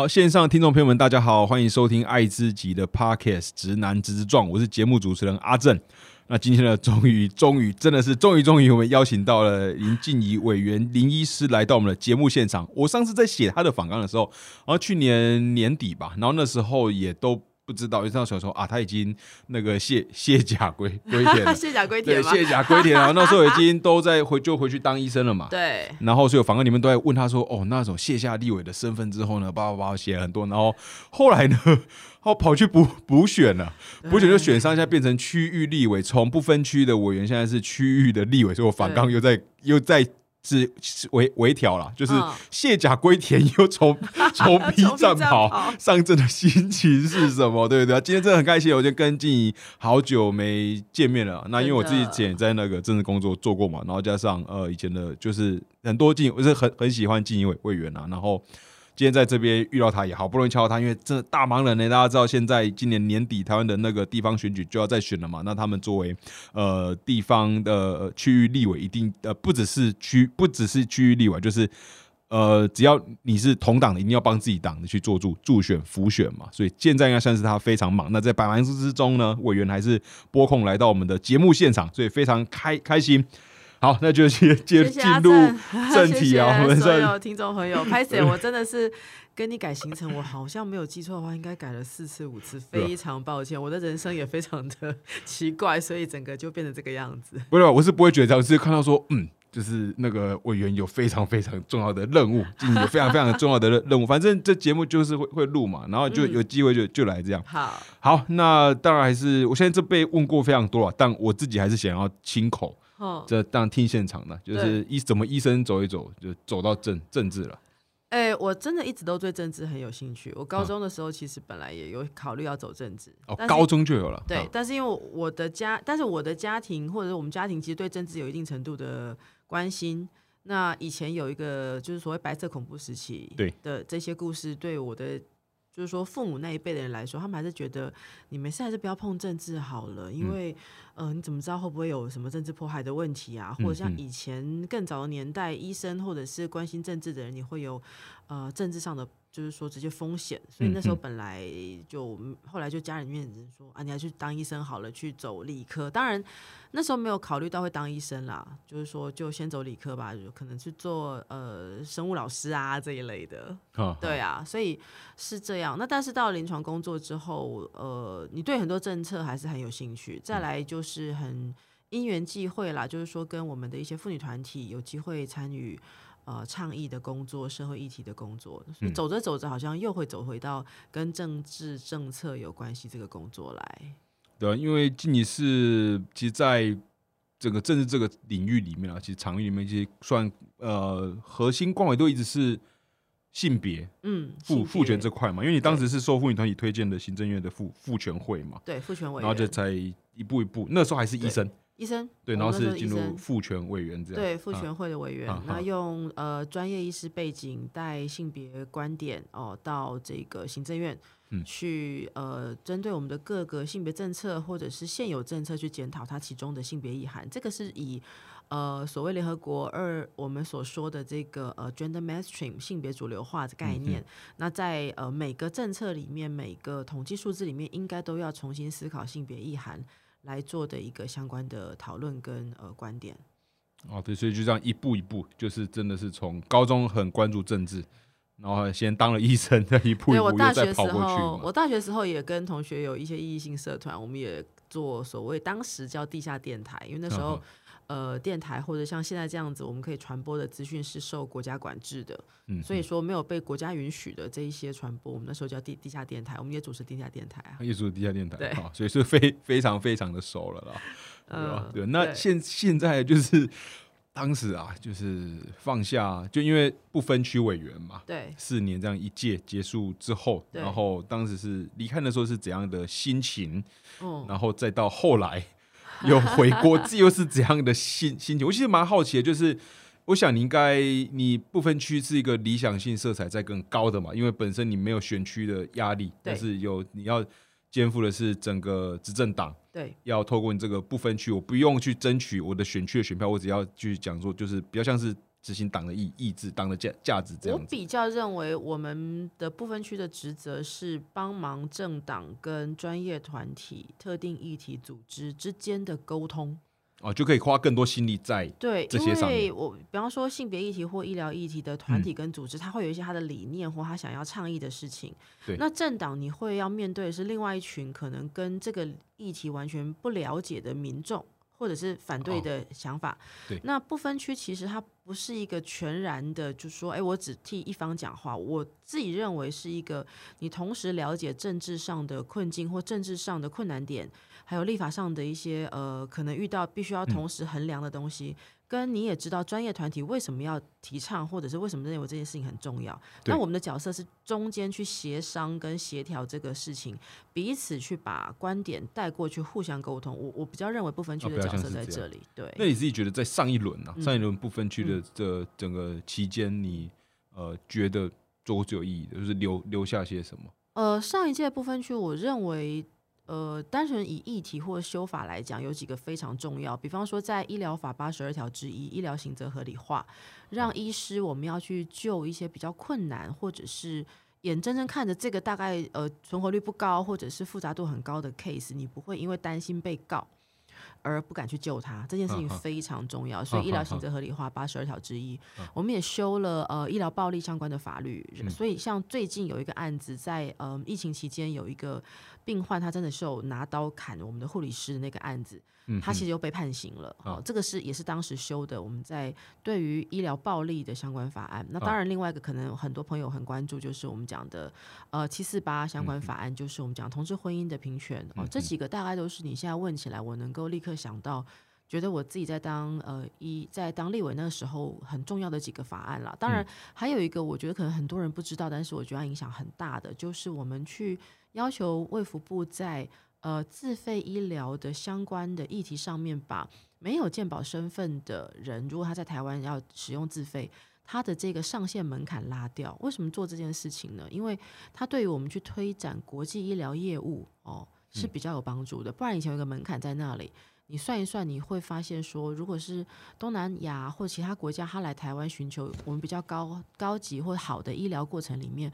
好，线上听众朋友们，大家好，欢迎收听爱自己的 Podcast《直男直直撞》，我是节目主持人阿正。那今天呢，终于，终于，真的是终于，终于，我们邀请到了林静怡委员林医师来到我们的节目现场。我上次在写他的访纲的时候，然后去年年底吧，然后那时候也都。不知道，就这样想说啊，他已经那个卸卸甲归归田，卸甲归田，对，卸甲归田啊。那时候已经都在回就回去当医生了嘛。对。然后所以访问你们都在问他说，哦，那种卸下立委的身份之后呢，叭叭叭写很多。然后后来呢，哦，跑去补补选了，补选就选上，现在变成区域立委，从不分区的委员现在是区域的立委，所以我反刚又在又在。是微微调了，就是卸甲归田，又从 从披战袍上阵的心情是什么？对不对？今天真的很开心，我就跟静怡好久没见面了。那因为我自己以前在那个政治工作做过嘛，然后加上呃以前的，就是很多静，我是很很喜欢静怡委委员啊，然后。今天在这边遇到他也好不容易敲到他，因为真的大忙人呢。大家知道，现在今年年底台湾的那个地方选举就要再选了嘛。那他们作为呃地方的区域立委，一定呃不只是区不只是区域立委，就是呃只要你是同党的，一定要帮自己党的去做助助选辅选嘛。所以现在应该算是他非常忙。那在百忙之中呢，委员还是拨空来到我们的节目现场，所以非常开开心。好，那就先接进入 正题啊！我们所有听众朋友，拍谁？我真的是跟你改行程，我好像没有记错的话，应该改了四次五次，非常抱歉。我的人生也非常的奇怪，所以整个就变成这个样子。不是，我是不会觉得这样，是看到说，嗯，就是那个委员有非常非常重要的任务，有非常非常重要的任务。反正这节目就是会会录嘛，然后就有机会就就来这样。好，好，那当然还是，我现在这被问过非常多了，但我自己还是想要亲口。这当听现场的，就是医怎么医生走一走就走到政政治了。哎，我真的一直都对政治很有兴趣。我高中的时候其实本来也有考虑要走政治，哦，高中就有了。对，但是因为我的家，但是我的家庭或者是我们家庭其实对政治有一定程度的关心。那以前有一个就是所谓白色恐怖时期对的这些故事，对我的就是说父母那一辈的人来说，他们还是觉得你没事还是不要碰政治好了，因为。呃，你怎么知道会不会有什么政治迫害的问题啊？或者像以前更早的年代，医生或者是关心政治的人，你会有呃政治上的，就是说直接风险。所以那时候本来就后来就家里面人说啊，你还去当医生好了，去走理科。当然那时候没有考虑到会当医生啦，就是说就先走理科吧，就可能去做呃生物老师啊这一类的。对啊，所以是这样。那但是到临床工作之后，呃，你对很多政策还是很有兴趣。再来就。是很因缘际会啦，就是说跟我们的一些妇女团体有机会参与呃倡议的工作、社会议题的工作，走着走着好像又会走回到跟政治政策有关系这个工作来。对，因为你是其实在整个政治这个领域里面啊，其实场域里面其实算呃核心光尾都一直是性别嗯父父权这块嘛，因为你当时是受妇女团体推荐的行政院的妇妇权会嘛，对妇权委，然后就才。一步一步，那时候还是医生，医生？对，然后是进入妇权委员这样，对妇权会的委员，那用呃专业医师背景带性别观点哦，到这个行政院去呃，针对我们的各个性别政策或者是现有政策去检讨它其中的性别意涵，这个是以呃所谓联合国二我们所说的这个呃 gender mainstream 性别主流化的概念，那在呃每个政策里面，每个统计数字里面，应该都要重新思考性别意涵。来做的一个相关的讨论跟呃观点，哦对，所以就这样一步一步，就是真的是从高中很关注政治，然后先当了医生，再一步一步再跑过去。我大学时候也跟同学有一些意义性社团，我们也做所谓当时叫地下电台，因为那时候。呃，电台或者像现在这样子，我们可以传播的资讯是受国家管制的，嗯，所以说没有被国家允许的这一些传播，我们那时候叫地地下电台，我们也主持地下电台啊，也主持地下电台，对，所以是非非常非常的熟了啦，嗯，对，那现现在就是当时啊，就是放下，就因为不分区委员嘛，对，四年这样一届结束之后，然后当时是离开的时候是怎样的心情，嗯，然后再到后来。有回国，这又是怎样的心心情？我其实蛮好奇的，就是我想你应该，你不分区是一个理想性色彩在更高的嘛？因为本身你没有选区的压力，但是有你要肩负的是整个执政党，对，要透过你这个不分区，我不用去争取我的选区的选票，我只要去讲说，就是比较像是执行党的意意志、党的价价值这样子。我比较认为，我们的部分区的职责是帮忙政党跟专业团体、特定议题组织之间的沟通。哦，就可以花更多心力在对，这些上面。我比方说性别议题或医疗议题的团体跟组织，它会有一些它的理念或他想要倡议的事情。对，那政党你会要面对的是另外一群可能跟这个议题完全不了解的民众。或者是反对的想法，对，那不分区其实它不是一个全然的，就是说，哎，我只替一方讲话。我自己认为是一个，你同时了解政治上的困境或政治上的困难点，还有立法上的一些呃，可能遇到必须要同时衡量的东西。跟你也知道专业团体为什么要提倡，或者是为什么认为这件事情很重要。那我们的角色是中间去协商跟协调这个事情，彼此去把观点带过去，互相沟通。我我比较认为不分区的角色在这里。对，那你自己觉得在上一轮呢？上一轮不分区的这整个期间，你呃觉得做过最有意义的，就是留留下些什么？呃，上一届不分区，我认为。呃，单纯以议题或修法来讲，有几个非常重要。比方说，在医疗法八十二条之一，医疗刑责合理化，让医师我们要去救一些比较困难，或者是眼睁睁看着这个大概呃存活率不高，或者是复杂度很高的 case，你不会因为担心被告。而不敢去救他，这件事情非常重要。所以医疗行责合理化八十二条之一，我们也修了呃医疗暴力相关的法律。所以像最近有一个案子，在呃疫情期间有一个病患，他真的是有拿刀砍我们的护理师的那个案子。他其实又被判刑了，哦，这个是也是当时修的。我们在对于医疗暴力的相关法案，那当然另外一个可能很多朋友很关注，就是我们讲的呃七四八相关法案，就是我们讲同志婚姻的平权哦，这几个大概都是你现在问起来，我能够立刻想到，觉得我自己在当呃一在当立委那个时候很重要的几个法案了。当然还有一个，我觉得可能很多人不知道，但是我觉得影响很大的，就是我们去要求卫福部在。呃，自费医疗的相关的议题上面，把没有健保身份的人，如果他在台湾要使用自费，他的这个上限门槛拉掉。为什么做这件事情呢？因为它对于我们去推展国际医疗业务哦是比较有帮助的。不然以前有个门槛在那里，你算一算，你会发现说，如果是东南亚或其他国家，他来台湾寻求我们比较高高级或好的医疗过程里面，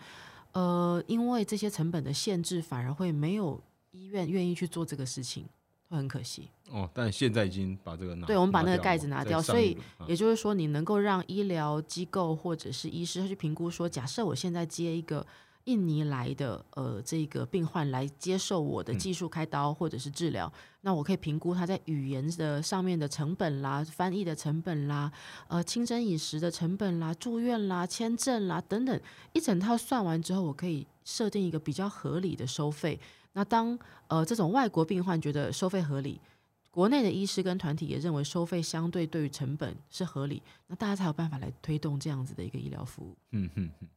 呃，因为这些成本的限制，反而会没有。医院愿意去做这个事情，会很可惜哦。但现在已经把这个拿，对，我们把那个盖子拿掉，所以也就是说，你能够让医疗机构或者是医师去评估说，假设我现在接一个印尼来的呃这个病患来接受我的技术开刀或者是治疗，那我可以评估他在语言的上面的成本啦、翻译的成本啦、呃清真饮食的成本啦、住院啦、签证啦等等一整套算完之后，我可以设定一个比较合理的收费。那当呃这种外国病患觉得收费合理，国内的医师跟团体也认为收费相对对于成本是合理，那大家才有办法来推动这样子的一个医疗服务。嗯哼哼。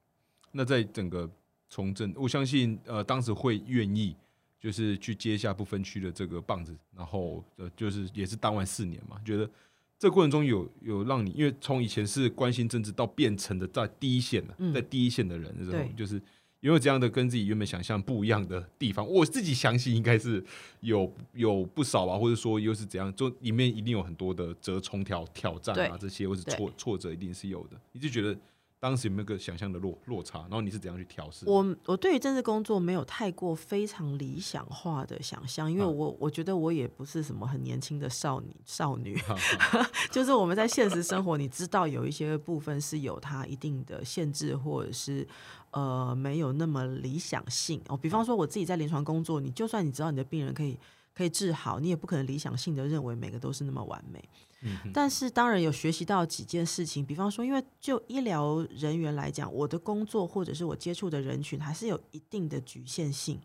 那在整个从政，我相信呃当时会愿意就是去接下不分区的这个棒子，然后呃就是也是当完四年嘛，觉得这过程中有有让你，因为从以前是关心政治到变成的在第一线的，在第一线的人的时候，就是。有没有这样的跟自己原本想象不一样的地方？我自己相信应该是有有不少吧，或者说又是怎样？就里面一定有很多的折冲挑挑战啊，这些或者挫挫折一定是有的。你就觉得？当时有没有个想象的落落差？然后你是怎样去调试？我我对于政治工作没有太过非常理想化的想象，因为我我觉得我也不是什么很年轻的少女少女，就是我们在现实生活，你知道有一些部分是有它一定的限制，或者是呃没有那么理想性哦。比方说我自己在临床工作，你就算你知道你的病人可以可以治好，你也不可能理想性的认为每个都是那么完美。但是当然有学习到几件事情，比方说，因为就医疗人员来讲，我的工作或者是我接触的人群还是有一定的局限性。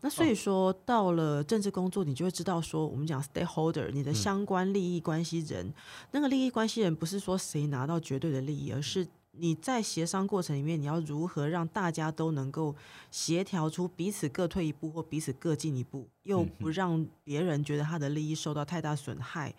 那所以说，到了政治工作，你就会知道说，我们讲 stakeholder，你的相关利益关系人，那个利益关系人不是说谁拿到绝对的利益，而是你在协商过程里面，你要如何让大家都能够协调出彼此各退一步或彼此各进一步，又不让别人觉得他的利益受到太大损害。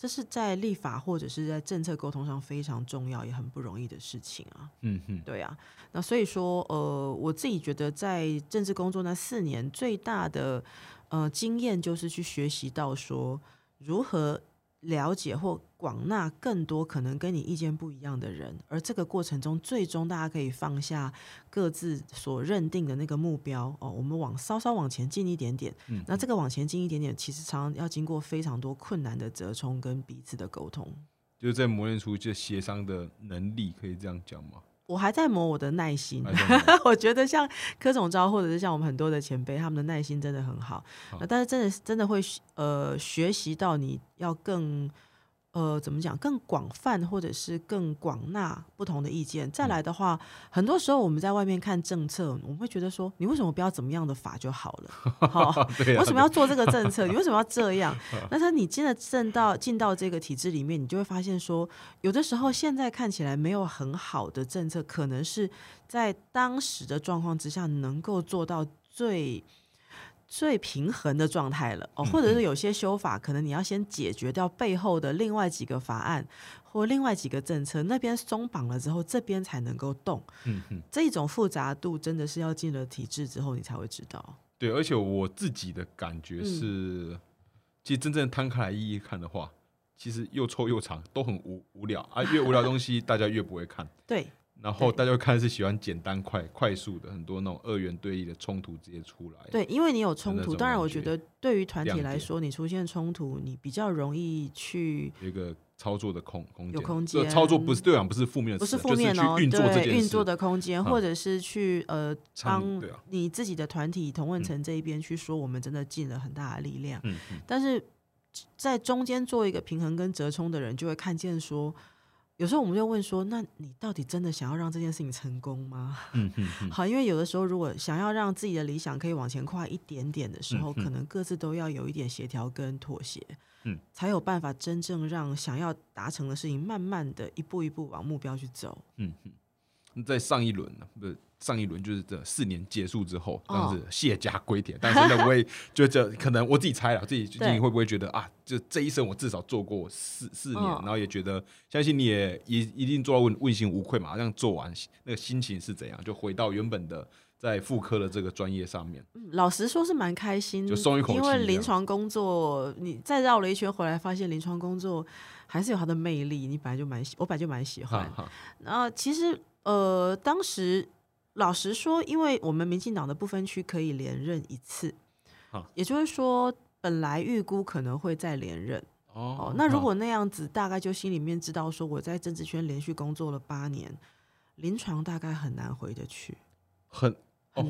这是在立法或者是在政策沟通上非常重要也很不容易的事情啊。嗯哼，对啊。那所以说，呃，我自己觉得在政治工作那四年最大的呃经验就是去学习到说如何了解或广纳更多可能跟你意见不一样的人，而这个过程中，最终大家可以放下各自所认定的那个目标哦，我们往稍稍往前进一点点。嗯，那这个往前进一点点，其实常常要经过非常多困难的折冲跟彼此的沟通，就是在磨练出这协商的能力，可以这样讲吗？我还在磨我的耐心，我觉得像柯总招或者是像我们很多的前辈，他们的耐心真的很好。但是真的真的会呃学习到你要更。呃，怎么讲？更广泛，或者是更广纳不同的意见。再来的话，很多时候我们在外面看政策，我们会觉得说，你为什么不要怎么样的法就好了？好，为什么要做这个政策？你为什么要这 样？但是你真的进到进到这个体制里面，你就会发现说，有的时候现在看起来没有很好的政策，可能是在当时的状况之下能够做到最。最平衡的状态了哦，或者是有些修法，可能你要先解决掉背后的另外几个法案或另外几个政策，那边松绑了之后，这边才能够动。嗯嗯，这种复杂度真的是要进了体制之后，你才会知道。对，而且我自己的感觉是，其实真正摊开来一一看的话，其实又臭又长，都很无无聊啊。越无聊东西，大家越不会看。对。然后大家看是喜欢简单快快速的，很多那种二元对立的冲突直接出来。对，因为你有冲突，当然我觉得对于团体来说，你出现冲突，你比较容易去有一个操作的空空间。有空间。操作不是对讲，不是负面的，不是负面哦，运作这件运作的空间，或者是去呃帮你自己的团体同问层这一边去说，我们真的尽了很大的力量。但是在中间做一个平衡跟折冲的人，就会看见说。有时候我们就问说：“那你到底真的想要让这件事情成功吗？”嗯嗯嗯。好，因为有的时候，如果想要让自己的理想可以往前跨一点点的时候，可能各自都要有一点协调跟妥协，嗯，才有办法真正让想要达成的事情慢慢的一步一步往目标去走。嗯嗯。在上一轮呢，不是。上一轮就是这四年结束之后，这样子卸甲归田。但是呢，我也就这可能我自己猜了，自己最近会不会觉得啊，就这一生我至少做过四四年，然后也觉得相信你也一一定做到问问心无愧嘛。这样做完，那个心情是怎样？就回到原本的在妇科的这个专业上面。老实说，是蛮开心，就松一口气。因为临床工作，你再绕了一圈回来，发现临床工作还是有它的魅力。你本来就蛮喜，我本来就蛮喜欢。然后其实呃，当时。老实说，因为我们民进党的不分区可以连任一次，也就是说，本来预估可能会再连任。哦，那如果那样子，大概就心里面知道说，我在政治圈连续工作了八年，临床大概很难回得去，很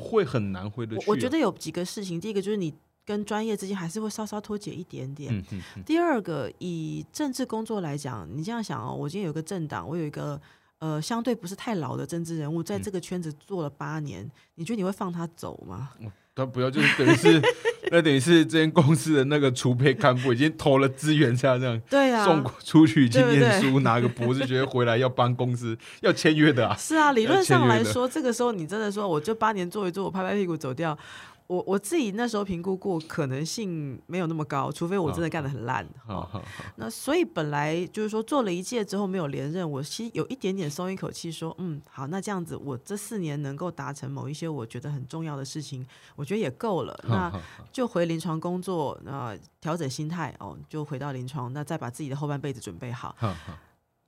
会很难回得去。我觉得有几个事情，第一个就是你跟专业之间还是会稍稍脱节一点点。第二个，以政治工作来讲，你这样想哦，我今天有个政党，我有一个。呃，相对不是太老的政治人物，在这个圈子做了八年，你觉得你会放他走吗？他不要，就是等于是，那等于是这间公司的那个储备干部已经投了资源，这样这样，对啊，送出去去念书，拿个博士学位回来要帮公司要签约的啊。是啊，理论上来说，这个时候你真的说，我就八年做一做，我拍拍屁股走掉。我我自己那时候评估过，可能性没有那么高，除非我真的干得很烂。好，那所以本来就是说做了一届之后没有连任，我其实有一点点松一口气，说嗯好，那这样子我这四年能够达成某一些我觉得很重要的事情，我觉得也够了。那就回临床工作，那调整心态哦，就回到临床，那再把自己的后半辈子准备好。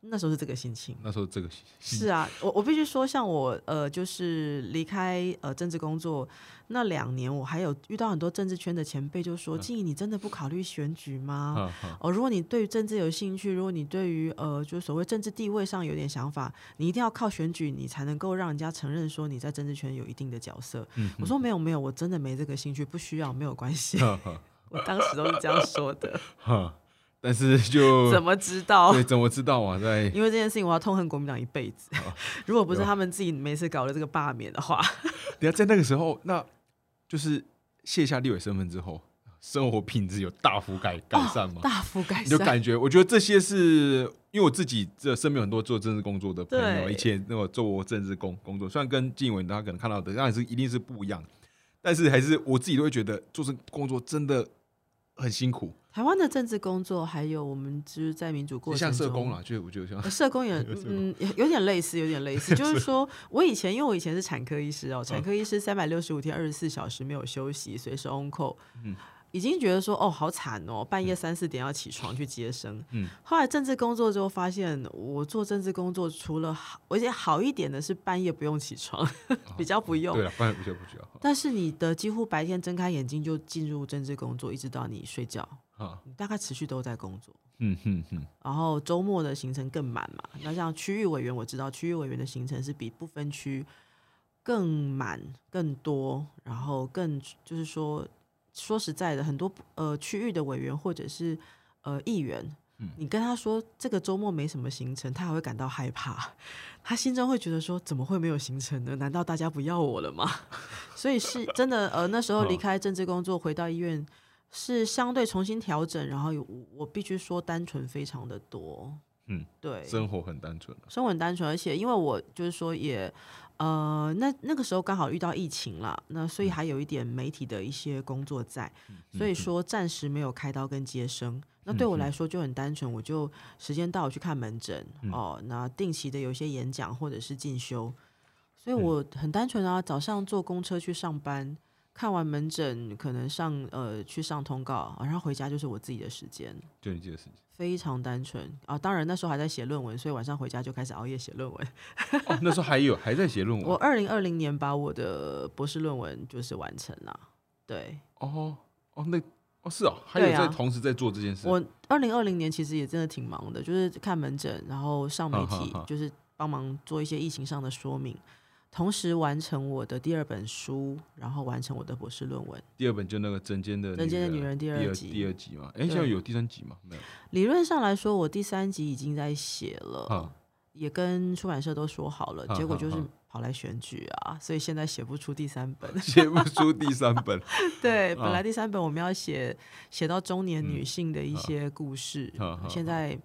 那时候是这个心情，那时候这个心情是啊，我我必须说，像我呃，就是离开呃政治工作那两年，我还有遇到很多政治圈的前辈，就说：“静怡，你真的不考虑选举吗？哦，如果你对于政治有兴趣，如果你对于呃，就所谓政治地位上有点想法，你一定要靠选举，你才能够让人家承认说你在政治圈有一定的角色。”我说：“没有没有，我真的没这个兴趣，不需要，没有关系。”我当时都是这样说的。但是 就怎么知道？对，怎么知道啊？在因为这件事情，我要痛恨国民党一辈子。如果不是他们自己每次搞了这个罢免的话，等下在那个时候，那就是卸下立委身份之后，生活品质有大幅改改善吗？大幅改善，就感觉我觉得这些是因为我自己这身边很多做政治工作的朋友，以前那个做政治工工作，虽然跟金文他可能看到的当然是一定是不一样，但是还是我自己都会觉得做这工作真的很辛苦。台湾的政治工作，还有我们就是在民主过程中，像社工了，就我就像社工也 嗯有点类似，有点类似。就是说我以前因为我以前是产科医师哦，产科医师三百六十五天二十四小时没有休息，随时 on call。嗯，已经觉得说哦好惨哦，半夜三四点要起床去接生。嗯，后来政治工作之后发现，我做政治工作除了好，而且好一点的是半夜不用起床，比较不用。对了，半夜不需要不需要但是你的几乎白天睁开眼睛就进入政治工作，一直到你睡觉，啊，大概持续都在工作。嗯哼哼，然后周末的行程更满嘛。那像区域委员，我知道区域委员的行程是比不分区更满、更多，然后更就是说，说实在的，很多呃区域的委员或者是呃议员，你跟他说这个周末没什么行程，他还会感到害怕，他心中会觉得说怎么会没有行程呢？难道大家不要我了吗？所以是真的呃那时候 离开政治工作回到医院。是相对重新调整，然后有我必须说单纯非常的多，嗯，对，生活很单纯，生活很单纯，而且因为我就是说也呃那那个时候刚好遇到疫情了，那所以还有一点媒体的一些工作在，所以说暂时没有开刀跟接生。那对我来说就很单纯，我就时间到我去看门诊哦，那定期的有一些演讲或者是进修，所以我很单纯啊，早上坐公车去上班。看完门诊，可能上呃去上通告，然后回家就是我自己的时间，就你自己的时间，非常单纯啊。当然那时候还在写论文，所以晚上回家就开始熬夜写论文。哦，那时候还有还在写论文。我二零二零年把我的博士论文就是完成了。对，哦哦，那哦是哦，还有在同时在做这件事。我二零二零年其实也真的挺忙的，就是看门诊，然后上媒体，就是帮忙做一些疫情上的说明。同时完成我的第二本书，然后完成我的博士论文。第二本就那个针尖的针尖的女人第二集，第二集嘛？哎，现在有第三集吗？没有。理论上来说，我第三集已经在写了，也跟出版社都说好了，结果就是跑来选举啊，所以现在写不出第三本，写不出第三本。对，本来第三本我们要写写到中年女性的一些故事，现在。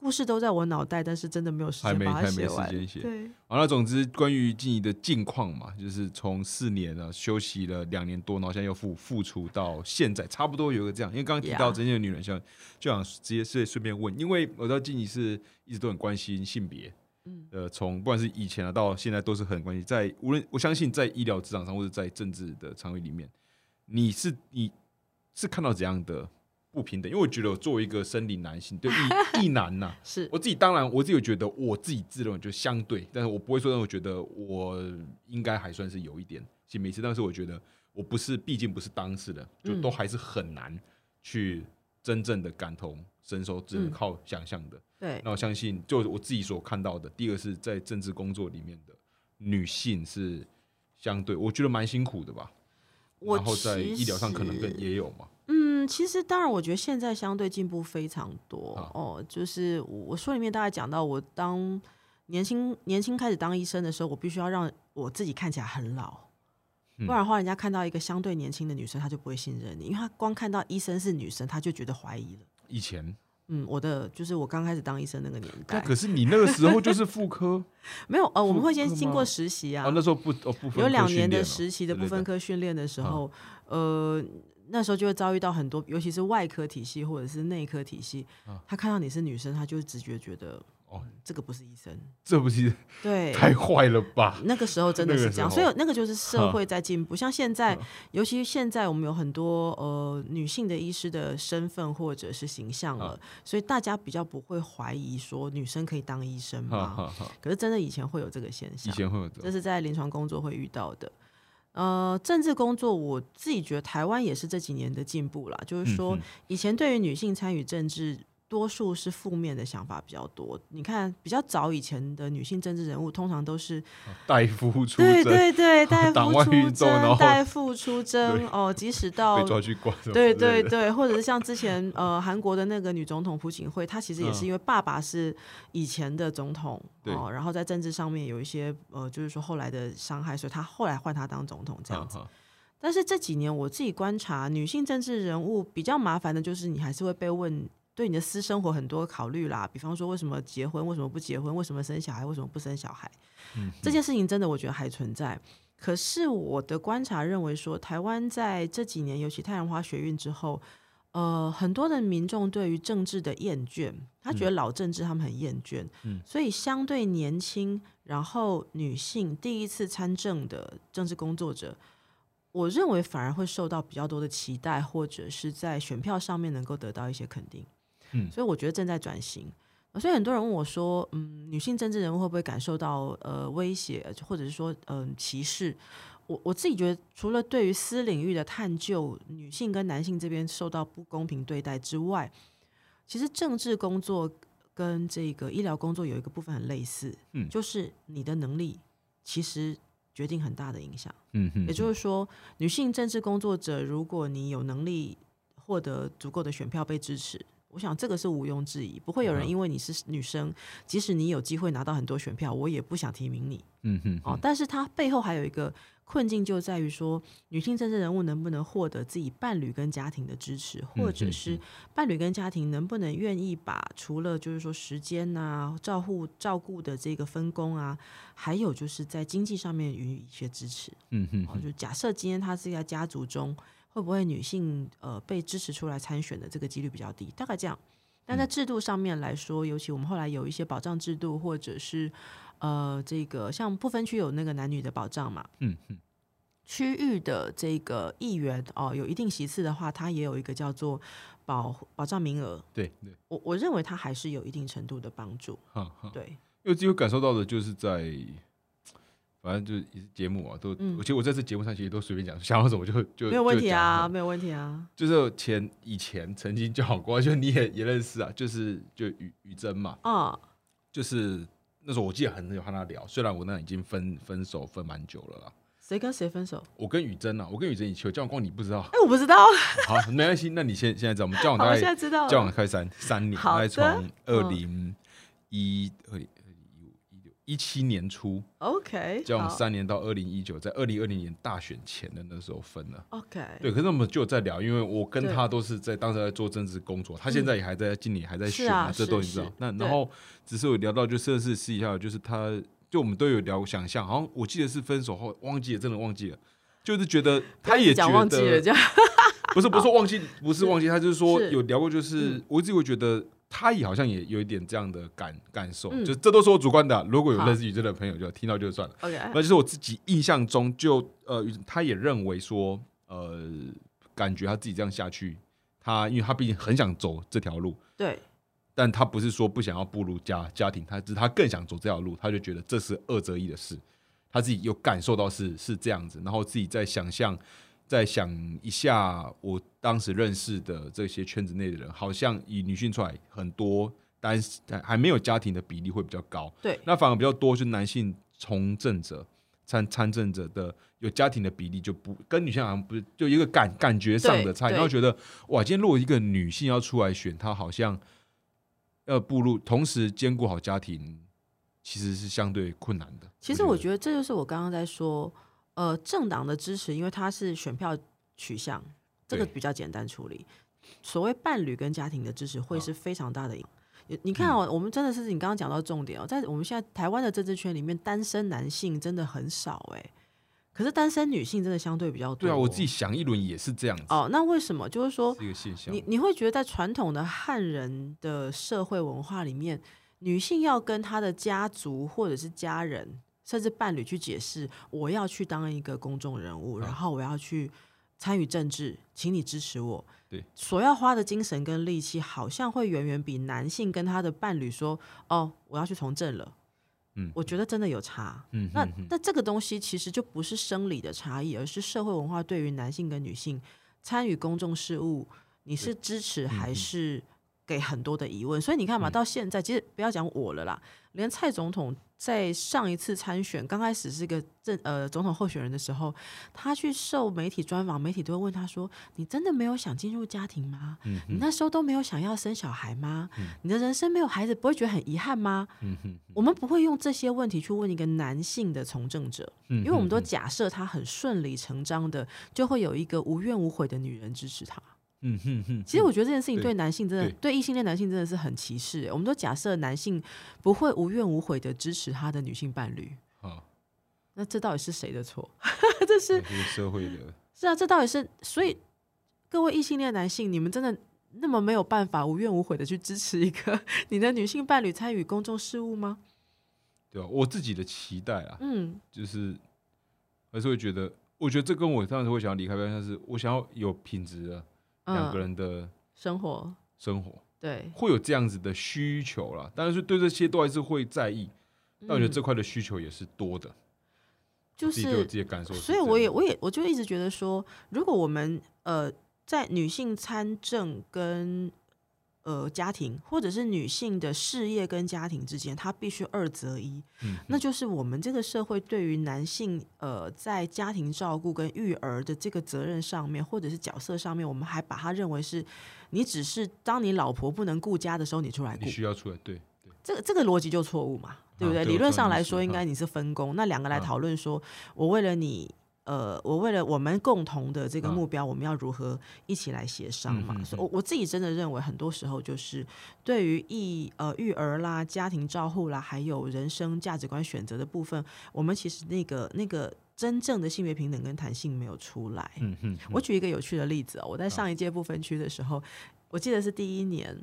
故事都在我脑袋，但是真的没有时间把它写完。对，好那，总之关于静怡的近况嘛，就是从四年了休息了两年多，然后现在又复复出到现在，差不多有个这样。因为刚刚提到真正的女人，像就想直接是顺便问，因为我知道静怡是一直都很关心性别，嗯，呃，从不管是以前啊到现在都是很关心，在无论我相信在医疗职场上或者在政治的场域里面，你是你是看到怎样的？不平等，因为我觉得我作为一个生理男性，对异 异男呐，是我自己当然我自己觉得我自己自认为就相对，但是我不会说让我觉得我应该还算是有一点性别歧视，但是我觉得我不是，毕竟不是当事人，就都还是很难去真正的感同身受，只能靠想象的。对，那我相信，就我自己所看到的，第二个是在政治工作里面的女性是相对，我觉得蛮辛苦的吧。然后在医疗上可能更也有嘛。其实，当然，我觉得现在相对进步非常多哦。就是我书里面大概讲到，我当年轻年轻开始当医生的时候，我必须要让我自己看起来很老，不然的话，人家看到一个相对年轻的女生，他就不会信任你，因为他光看到医生是女生，他就觉得怀疑了。以前，嗯，我的就是我刚开始当医生那个年代。可是你那个时候就是妇科，没有呃，我们会先经过实习啊。哦，那时候不哦不有两年的实习的不分科训练的时候，呃。那时候就会遭遇到很多，尤其是外科体系或者是内科体系，他看到你是女生，他就直觉觉得哦，这个不是医生，这不是对，太坏了吧？那个时候真的是这样，所以那个就是社会在进步。像现在，尤其现在我们有很多呃女性的医师的身份或者是形象了，所以大家比较不会怀疑说女生可以当医生吗？可是真的以前会有这个现象，以前会有，这是在临床工作会遇到的。呃，政治工作我自己觉得台湾也是这几年的进步啦。就是说以前对于女性参与政治。多数是负面的想法比较多。你看，比较早以前的女性政治人物，通常都是代夫出对对对，代夫出征，代夫出征哦。即使到被抓去关，对对对，或者是像之前呃韩国的那个女总统朴槿惠，她其实也是因为爸爸是以前的总统哦，然后在政治上面有一些呃，就是说后来的伤害，所以她后来换她当总统这样子。但是这几年我自己观察，女性政治人物比较麻烦的就是你还是会被问。对你的私生活很多考虑啦，比方说为什么结婚，为什么不结婚，为什么生小孩，为什么不生小孩，这件事情真的我觉得还存在。可是我的观察认为说，台湾在这几年，尤其太阳花学运之后，呃，很多的民众对于政治的厌倦，他觉得老政治他们很厌倦，所以相对年轻，然后女性第一次参政的政治工作者。我认为反而会受到比较多的期待，或者是在选票上面能够得到一些肯定。嗯所以我觉得正在转型。所以很多人问我说：“嗯，女性政治人物会不会感受到呃威胁，或者是说嗯、歧视？”我我自己觉得，除了对于私领域的探究，女性跟男性这边受到不公平对待之外，其实政治工作跟这个医疗工作有一个部分很类似，嗯就是你的能力其实决定很大的影响。嗯哼，也就是说，女性政治工作者，如果你有能力获得足够的选票被支持，我想这个是毋庸置疑，不会有人嗯因为你是女生，即使你有机会拿到很多选票，我也不想提名你嗯哼，哦。但是它背后还有一个困境，就在于说，女性政治人物能不能获得自己伴侣跟家庭的支持，或者嗯是嗯伴侣跟家庭能不能愿意把除了就是说时间啊、照顾照顾的这个分工啊，还有就是在经济上面予以一些支持。嗯哼，哦，就假设今天他是在家族中，会不会女性呃被支持出来参选的这个几率比较低？大概这样。但在制度上面来说，尤其我们后来有一些保障制度，或者是呃这个像不分区有那个男女的保障嘛，嗯嗯区域的这个议员哦有一定席次的话，它也有一个叫做保保障名额。对对，我我认为它还是有一定程度的帮助。哈哈。对，因为只有感受到的就是在，反正就是节目啊，都，其实我这次节目上其实都随便讲，想到什么就就没有问题啊，没有问题啊。就是前以前曾经交往过，就你也也认识啊，就是就于于真嘛，啊、就是那时候我记得很有和他聊，虽然我那已经分分手分蛮久了啦。谁跟谁分手？我跟雨珍啊，我跟雨珍以前有交往过，你不知道。哎、我不知道。好，没关系，那你现现在知道，我们交往大概现在知道。交往开三三年，大概从二零一二零一七年初。OK，交往好。三年到二零一九，在二零二零年大选前的那时候分了。OK，对，可是我们就有在聊，因为我跟他都是在当时在做政治工作，他现在也还在，今年还在选啊这都你。知道。那然后只是有聊到，就甚至试一下，就是他，就我们都有聊想象，好像我记得是分手后忘记了，真的忘记了，就是觉得他也觉讲忘记了。不是不是忘记，不是忘记，他就是说有聊过，就是嗯。我一直会觉得他也好像也有一点这样的感感受，嗯。就这都是我主观的啊，如果有好。认识宇真的朋友就听到就算了。OK，那就是我自己印象中就，呃，他也认为说，呃，感觉他自己这样下去，他因为他毕竟很想走这条路，对，但他不是说不想要步入家家庭，他只是他更想走这条路，他就觉得这是二择一的事，他自己有感受到是是这样子，然后自己在想象，再想一下我当时认识的这些圈子内的人，好像以女性出来很多单还没有家庭的比例会比较高，对，那反而比较多是男性从政者、参参政者的有家庭的比例就不跟女性好像不是就一个感感觉上的差异，对然后觉得哇，今天如果一个女性要出来选，她好像要步入同时兼顾好家庭，其实是相对困难的。其实我得觉得这就是我刚刚在说，呃，政党的支持，因为它是选票取向，这个比较简单处理。所谓伴侣跟家庭的支持，会啊是非常大的影。你你看哦，我们真的是你刚刚讲到重点哦，在我们现在台湾的政治圈里面，单身男性真的很少哎，可是单身女性真的相对比较多。对啊，我自己想一轮也是这样子，哦，那为什么？就是说，是一个现象。你你会觉得在传统的汉人的社会文化里面，女性要跟她的家族或者是家人，甚至伴侣去解释，我要去当一个公众人物，啊然后我要去参与政治，请你支持我。对，所要花的精神跟力气，好像会远远比男性跟他的伴侣说：“哦，我要去从政了。”嗯我觉得真的有差。那嗯嗯嗯那这个东西其实就不是生理的差异，而是社会文化对于男性跟女性参与公众事务，你是支持还嗯是给很多的疑问？所以你看嘛，嗯到现在其实不要讲我了啦，连蔡总统在上一次参选刚开始是个政呃总统候选人的时候，他去受媒体专访，媒体都会问他说：“你真的没有想进入家庭吗？嗯你那时候都没有想要生小孩吗？你的人生没有孩子，不会觉得很遗憾吗？”嗯哼我们不会用这些问题去问一个男性的从政者，嗯因为我们都嗯假设他很顺理成章的就会有一个无怨无悔的女人支持他。嗯哼哼，其实我觉得这件事情对对男性真的对对异性恋男性真的是很歧视欸。我们都假设男性不会无怨无悔的支持他的女性伴侣，好，那这到底是谁的错？这是社会的是啊，这到底是所以各位异性恋男性，你们真的那么没有办法无怨无悔的去支持一个 你的女性伴侣参与公众事务吗？对啊？我自己的期待啊，嗯，就是还是会觉得我觉得这跟我当时会想要离开标签是，我想要有品质的两个嗯，人的生活。生活，对，会有这样子的需求啦。但是对这些都还是会在意，但我觉得嗯这块的需求也是多的，就我自己对我是自己的感受是所以样。我也我也我就一直觉得说，如果我们呃在女性参政跟呃家庭，或者是女性的事业跟家庭之间，她必须二择一，嗯那就是我们这个社会对于男性呃在家庭照顾跟育儿的这个责任上面，或者是角色上面，我们还把它认为是你只是当你老婆不能顾家的时候，你出来顾你，需要出来，对对，这个这个逻辑就错误嘛，对不对？啊对？理论上来说，应啊。该你是分工，那两个来啊。讨论说，我为了你，呃，我为了我们共同的这个啊目标，我们要如何一起来协商嘛？所以我我自己真的认为，很多时候就是对于育呃育儿啦、家庭照护啦，还有人生价值观选择的部分，我们其实那个那个真正的性别平等跟弹性没有出来。嗯哼，我举一个有趣的例子哦，我在上一届不分区的时候，我记得是第一年，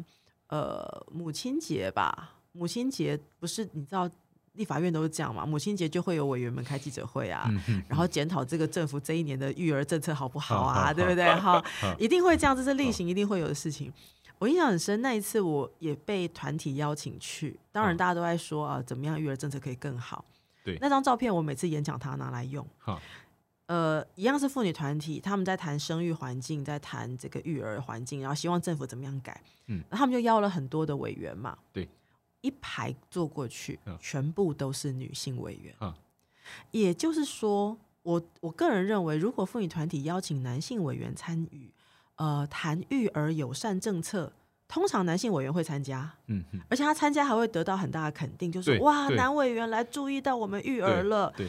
呃，母亲节吧，母亲节不是你知道立法院都是这样嘛，母亲节就会有委员们开记者会啊，嗯，然后检讨这个政府这一年的育儿政策好不好好啊，好对不对？哈，一定会这样，这是例行一定会有的事情。我印象很深，那一次我也被团体邀请去，当然嗯大家都在说啊，怎么样育儿政策可以更好。对那张照片我每次演讲他拿来用。好，呃，一样是妇女团体，他们在谈生育环境，在谈这个育儿环境，然后希望政府怎么样改。嗯然后他们就邀了很多的委员嘛，对，一排坐过去，嗯。全部都是女性委员。嗯。也就是说，我我个人认为，如果妇女团体邀请男性委员参与，呃，谈育儿友善政策。通常男性委员会参加，嗯，而且他参加还会得到很大的肯定，就是哇，男委员来注意到我们育儿了。对，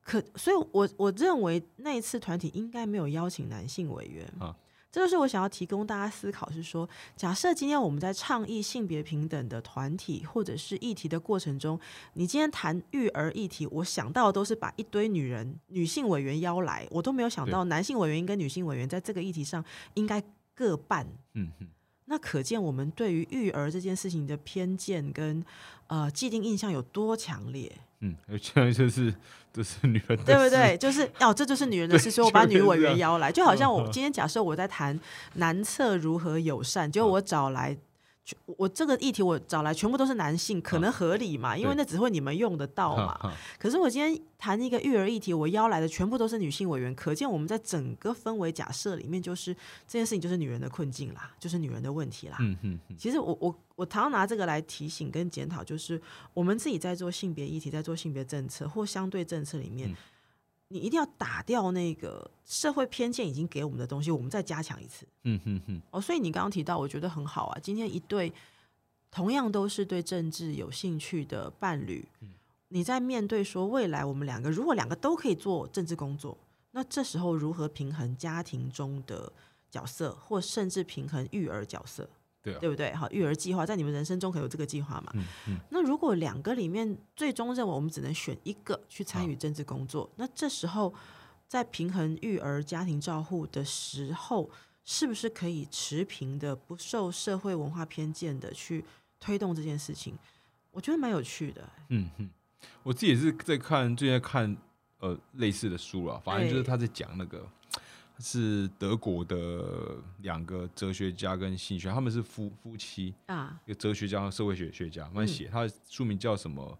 可，所以我我认为那一次团体应该没有邀请男性委员。啊这就是我想要提供大家思考，是说，假设今天我们在倡议性别平等的团体或者是议题的过程中，你今天谈育儿议题，我想到的都是把一堆女人、女性委员邀来，我都没有想到男性委员跟女性委员在这个议题上应该各半。嗯哼，那可见我们对于育儿这件事情的偏见跟呃既定印象有多强烈。嗯，而且就是这是女人的事对不对？就是哦，这就是女人的事，所以我把女委员邀来，就好像我嗯今天假设我在谈男厕如何友善，结果我找来。全我这个议题我找来全部都是男性，可能合理嘛？因为那只会你们用得到嘛。可是我今天谈一个育儿议题，我邀来的全部都是女性委员，可见我们在整个氛围假设里面，就是这件事情就是女人的困境啦，就是女人的问题啦。其实我我我常常拿这个来提醒跟检讨，就是我们自己在做性别议题、在做性别政策或相对政策里面，嗯你一定要打掉那个社会偏见已经给我们的东西，我们再加强一次嗯哼哼，哦。所以你刚刚提到，我觉得很好啊。今天一对同样都是对政治有兴趣的伴侣，嗯你在面对说未来我们两个如果两个都可以做政治工作，那这时候如何平衡家庭中的角色，或甚至平衡育儿角色？对啊，对不对？好，育儿计划在你们人生中可有这个计划嘛？嗯嗯那如果两个里面最终认为我们只能选一个去参与啊政治工作，那这时候在平衡育儿家庭照护的时候，是不是可以持平的、不受社会文化偏见的去推动这件事情？我觉得蛮有趣的。嗯哼，我自己也是在看，最近在看呃类似的书了，反正就是哎他在讲那个。是德国的两个哲学家跟心理学，他们是夫夫妻，啊，一个哲学家和社会学学家，们写，他的书名叫什么？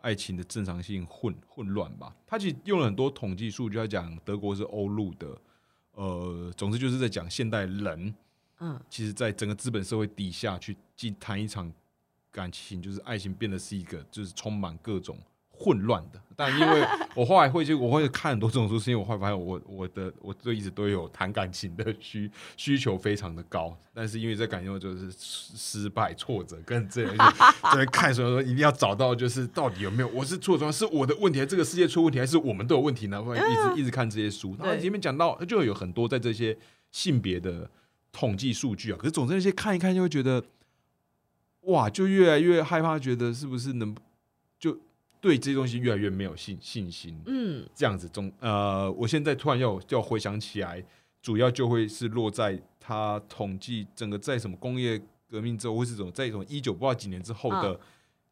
爱情的正常性混混乱吧。他其实用了很多统计数据，来讲德国是欧陆的，呃，总之就是在讲现代人，嗯，其实在整个资本社会底下去进谈一场感情，就是爱情变得是一个就是充满各种混乱的。但因为 我后来会去我会看很多这种书，是因为我后来发现我我的我就一直都有谈感情的需需求非常的高，但是因为这感情就是失失败、挫折跟这些，就在看所以说一定要找到就是到底有没有我是错状是我的问题，这个世界出问题，还是我们都有问题呢？不然一直一直看这些书，然后前面讲到就有很多在这些性别的统计数据啊，可是总之那些看一看就会觉得，哇，就越来越害怕，觉得是不是能就对这些东西越来越没有信信心，嗯，这样子总呃，我现在突然要要回想起来，主要就会是落在他统计整个在什么工业革命之后，或是什么在一种一九不知道几年之后的。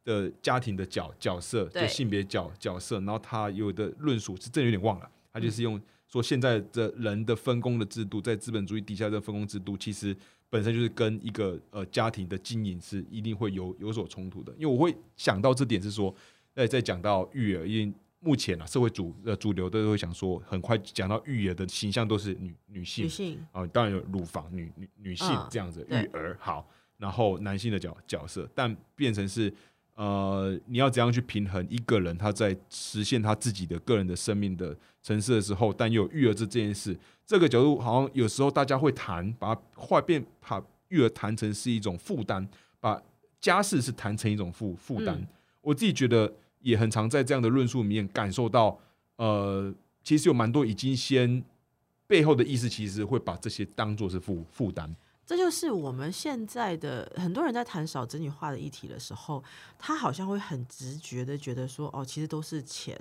的家庭的角角色，就性别角角色，然后他有的论述是真的有点忘了，他就是用说现在的人的分工的制度，在资本主义底下的分工制度，其实本身就是跟一个呃家庭的经营是一定会有有所冲突的。因为我会想到这点是说，在在讲到育儿，因为目前啊社会主呃主流都会想说，很快讲到育儿的形象都是女女性女性啊，当然有乳房女女女性嗯这样子对。育儿好，然后男性的角角色，但变成是呃，你要怎样去平衡一个人他在实现他自己的个人的生命的城市的时候，但又有育儿这这件事，这个角度好像有时候大家会谈，把它坏变把育儿谈成是一种负担，把家事是谈成一种负负担。嗯。我自己觉得也很常在这样的论述里面感受到，呃，其实有蛮多已经先背后的意思，其实会把这些当做是负负担。这就是我们现在的很多人在谈少子女化的议题的时候，他好像会很直觉的觉得说，哦，其实都是钱。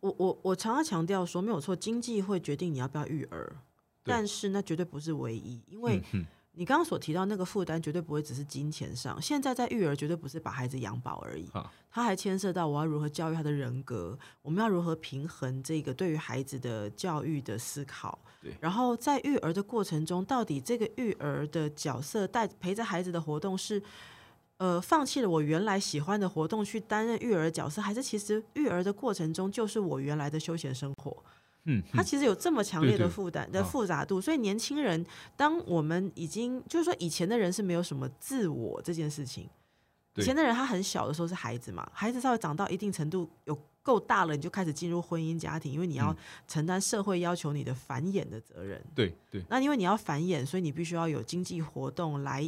我我我常常强调说，没有错，经济会决定你要不要育儿，但是那绝对不是唯一，因为你刚刚所提到那个负担，绝对不会只是金钱上。现在在育儿，绝对不是把孩子养饱而已啊，它还牵涉到我要如何教育他的人格，我们要如何平衡这个对于孩子的教育的思考。对然后在育儿的过程中，到底这个育儿的角色带陪着孩子的活动是。呃，放弃了我原来喜欢的活动去担任育儿的角色，还是其实育儿的过程中就是我原来的休闲生活？嗯它其实有这么强烈的负担的啊。复杂度，所以年轻人，当我们已经就是说以前的人是没有什么自我这件事情，以前的人他很小的时候是孩子嘛，孩子稍微长到一定程度有够大了，你就开始进入婚姻家庭，因为你要嗯。承担社会要求你的繁衍的责任。对对。那因为你要繁衍，所以你必须要有经济活动来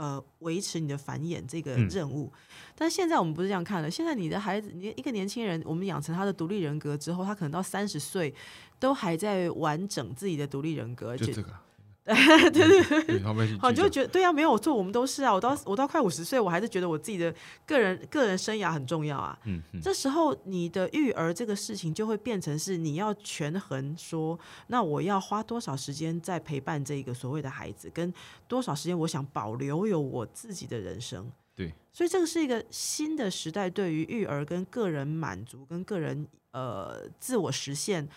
呃维持你的繁衍这个嗯任务。但是现在我们不是这样看了，现在你的孩子，你一个年轻人，我们养成他的独立人格之后，他可能到三十岁都还在完整自己的独立人格，而且就这个啊。对对 对。对，好，就会觉得对啊，没有错，我们都是啊。我到我到快五十岁，我还是觉得我自己的个人个人生涯很重要啊。嗯嗯，这时候你的育儿这个事情就会变成是你要权衡说，那我要花多少时间在陪伴这个所谓的孩子，跟多少时间我想保留有我自己的人生。对，所以这个是一个新的时代，对于育儿跟个人满足跟个人呃自我实现，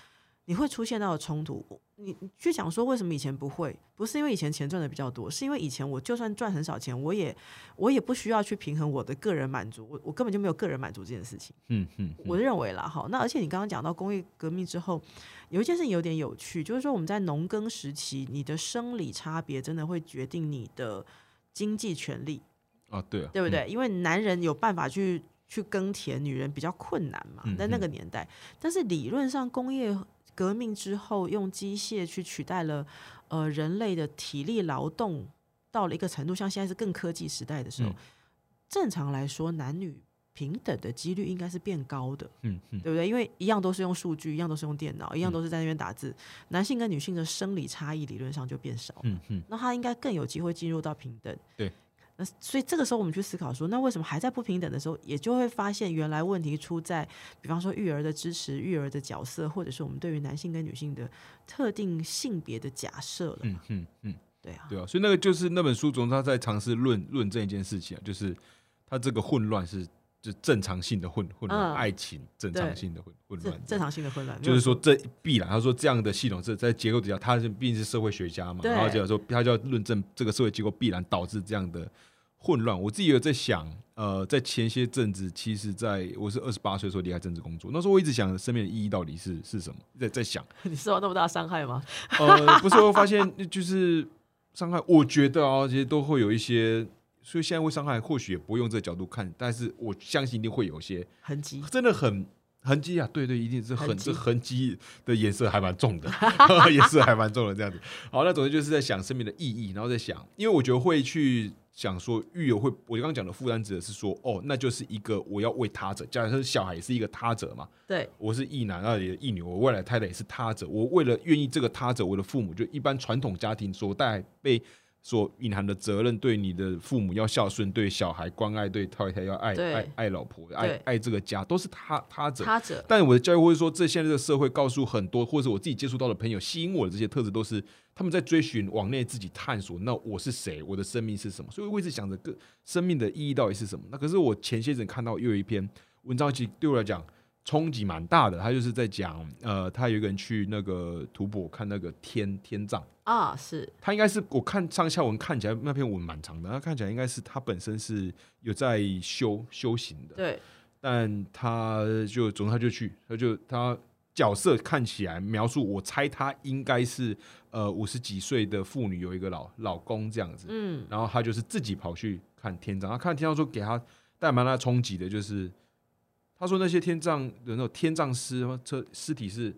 你会出现到的冲突。你你去想说为什么以前不会，不是因为以前钱赚的比较多，是因为以前我就算赚很少钱，我也我也不需要去平衡我的个人满足，我我根本就没有个人满足这件事情。嗯嗯，我认为啦，哈，那而且你刚刚讲到工业革命之后，有一件事情有点有趣，就是说我们在农耕时期，你的生理差别真的会决定你的经济权利，啊，对啊，对不对？因为男人有办法去去耕田，女人比较困难嘛嗯，在那个年代。但是理论上，工业革命之后，用机械去取代了呃人类的体力劳动，到了一个程度，像现在是更科技时代的时候，嗯正常来说，男女平等的几率应该是变高的。嗯嗯，对不对？因为一样都是用数据，一样都是用电脑，一样都是在那边打字，男性跟女性的生理差异理论上就变少，嗯嗯，那他应该更有机会进入到平等。对，那所以这个时候我们去思考说，那为什么还在不平等的时候，也就会发现原来问题出在，比方说育儿的支持、育儿的角色，或者是我们对于男性跟女性的特定性别的假设了。嗯嗯嗯，对啊，对啊，所以那个就是那本书中他在尝试论论证一件事情啊，就是他这个混乱是就正常性的混混乱，嗯爱情正常性的混混乱正，常性的混乱，就是说这必然，他说这样的系统是在结构底下，他是毕竟是社会学家嘛，然后就说他就要论证这个社会结构必然导致这样的混乱。我自己有在想，呃，在前些阵子，其实在我是二十八岁的时候离开政治工作，那时候我一直想生命的意义到底是是什么，在在想，你受到那么大伤害吗？呃，不是，我发现就是伤害，我觉得啊，其实都会有一些。所以现在会伤害，或许也不用这个角度看，但是我相信一定会有一些痕迹，真的很痕迹啊，对对，一定是很痕迹这痕迹的颜色还蛮重的，颜色还蛮重的这样子。好，那总之就是在想生命的意义，然后在想，因为我觉得会去想说育儿会，我刚刚讲的负担指的是说，哦，那就是一个我要为他者，假设小孩也是一个他者嘛，对，我是异男，那也异女，我未来太太也是他者，我为了愿意这个他者，我的父母就一般传统家庭所带被。所隐含的责任，对你的父母要孝顺，对小孩关爱，对太太要爱爱爱老婆，爱爱这个家，都是他他者。他者，但我的教育会说，这现在这个社会告诉很多，或者我自己接触到的朋友，吸引我的这些特质，都是他们在追寻往内自己探索。那我是谁？我的生命是什么？所以我一直想着，个生命的意义到底是什么？那可是我前些阵看到又有一篇文章，其实对我来讲，冲击蛮大的。他就是在讲，呃，他有一个人去那个吐蕃看那个天天葬。啊，是。他应该是我看上下文看起来那篇文蛮长的，他看起来应该是他本身是有在修修行的，对，但他就总之他就去，他就他角色看起来描述，我猜他应该是呃五十几岁的妇女有一个老老公这样子，嗯，然后他就是自己跑去看天葬，他看天葬说给他带蛮大冲击的，就是他说那些天葬的那种天葬尸车尸体是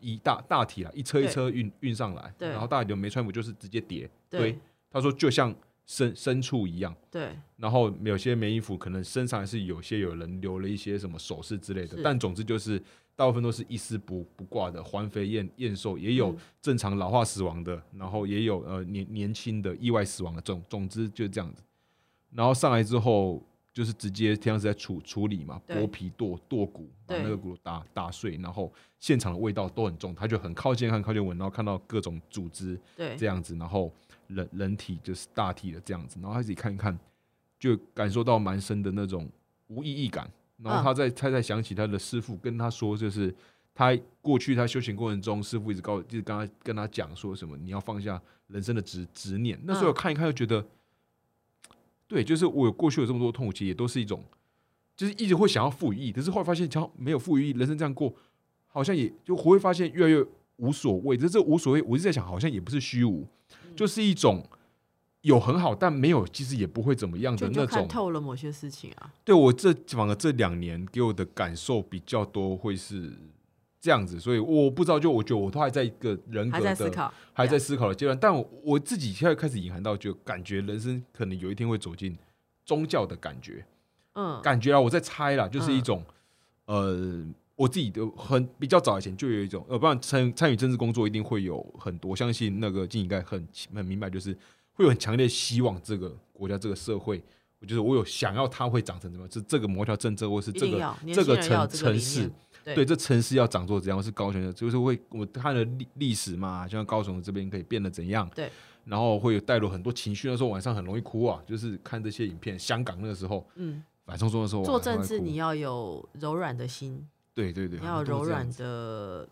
一大大体啊，一车一车运运上来，然后大体的没穿服就是直接叠对。堆，他说就像牲牲畜一样。对，然后有些没衣服，可能身上还是有些有人留了一些什么首饰之类的，但总之就是大部分都是一丝不不挂的，环肥燕燕瘦，也有嗯。正常老化死亡的，然后也有呃年年轻的意外死亡的，总总之就是这样子。然后上来之后就是直接天上是在处处理嘛，剥皮剁剁骨，把那个骨打打碎，然后现场的味道都很重，他就很靠近看靠近闻，然后看到各种组织，对，这样子，然后人人体就是大体的这样子，然后他自己看一看，就感受到蛮深的那种无意义感。然后他再他在想起他的师傅跟他说，就是他过去他修行过程中，师傅一直告，就是跟他跟他讲说什么，你要放下人生的执执念。那时候我看一看，就觉得，对，就是我有过去有这么多痛苦，其实也都是一种，就是一直会想要赋予意义，可是后来发现，只要没有赋予意义，人生这样过，好像也就会发现越来越无所谓。这这无所谓，我一直在想，好像也不是虚无，就是一种有很好，但没有，其实也不会怎么样的那种。透了某些事情啊，对我这反而这两年给我的感受比较多，会是这样子，所以我不知道，就我觉得我都还在一个人格还在思的考，还在思考的阶段，但我我自己现在开始隐含到，就感觉人生可能有一天会走进宗教的感觉，嗯，感觉啊，我在猜啦，就是一种、呃，我自己的很比较早以前就有一种，呃，不然参参与政治工作一定会有很多，我相信那个静应该很很明白，就是会有很强烈希望这个国家这个社会，我觉得我有想要它会长成什么样，是这个某条政策，或是这个这个城城市念，对对，这城市要长做怎样？是高雄的，就是会我看了历历史嘛，就像高雄这边可以变得怎样？对，然后会有带入很多情绪。那时候晚上很容易哭啊，就是看这些影片。香港那个时候嗯，反送中的时候，做政治你要有柔软的心，对对对，你要有柔软的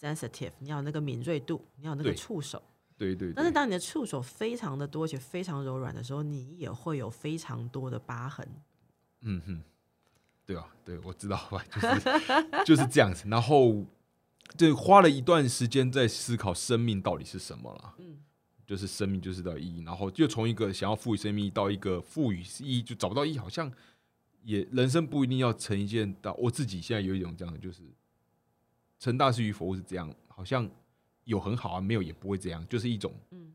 sensitive，你要有那个敏锐度，你要有那个对触手。对对。但是对当你的触手非常的多且非常柔软的时候，你也会有非常多的疤痕。嗯哼，对啊，对我知道吧，就是就是这样子。然后就花了一段时间在思考生命到底是什么了。嗯，就是生命就是的意义，然后就从一个想要赋予生命到一个赋予意义就找不到意义，好像也人生不一定要成一件大。我自己现在有一种这样的，就是成大事与否是这样，好像有很好啊，没有也不会这样，就是一种嗯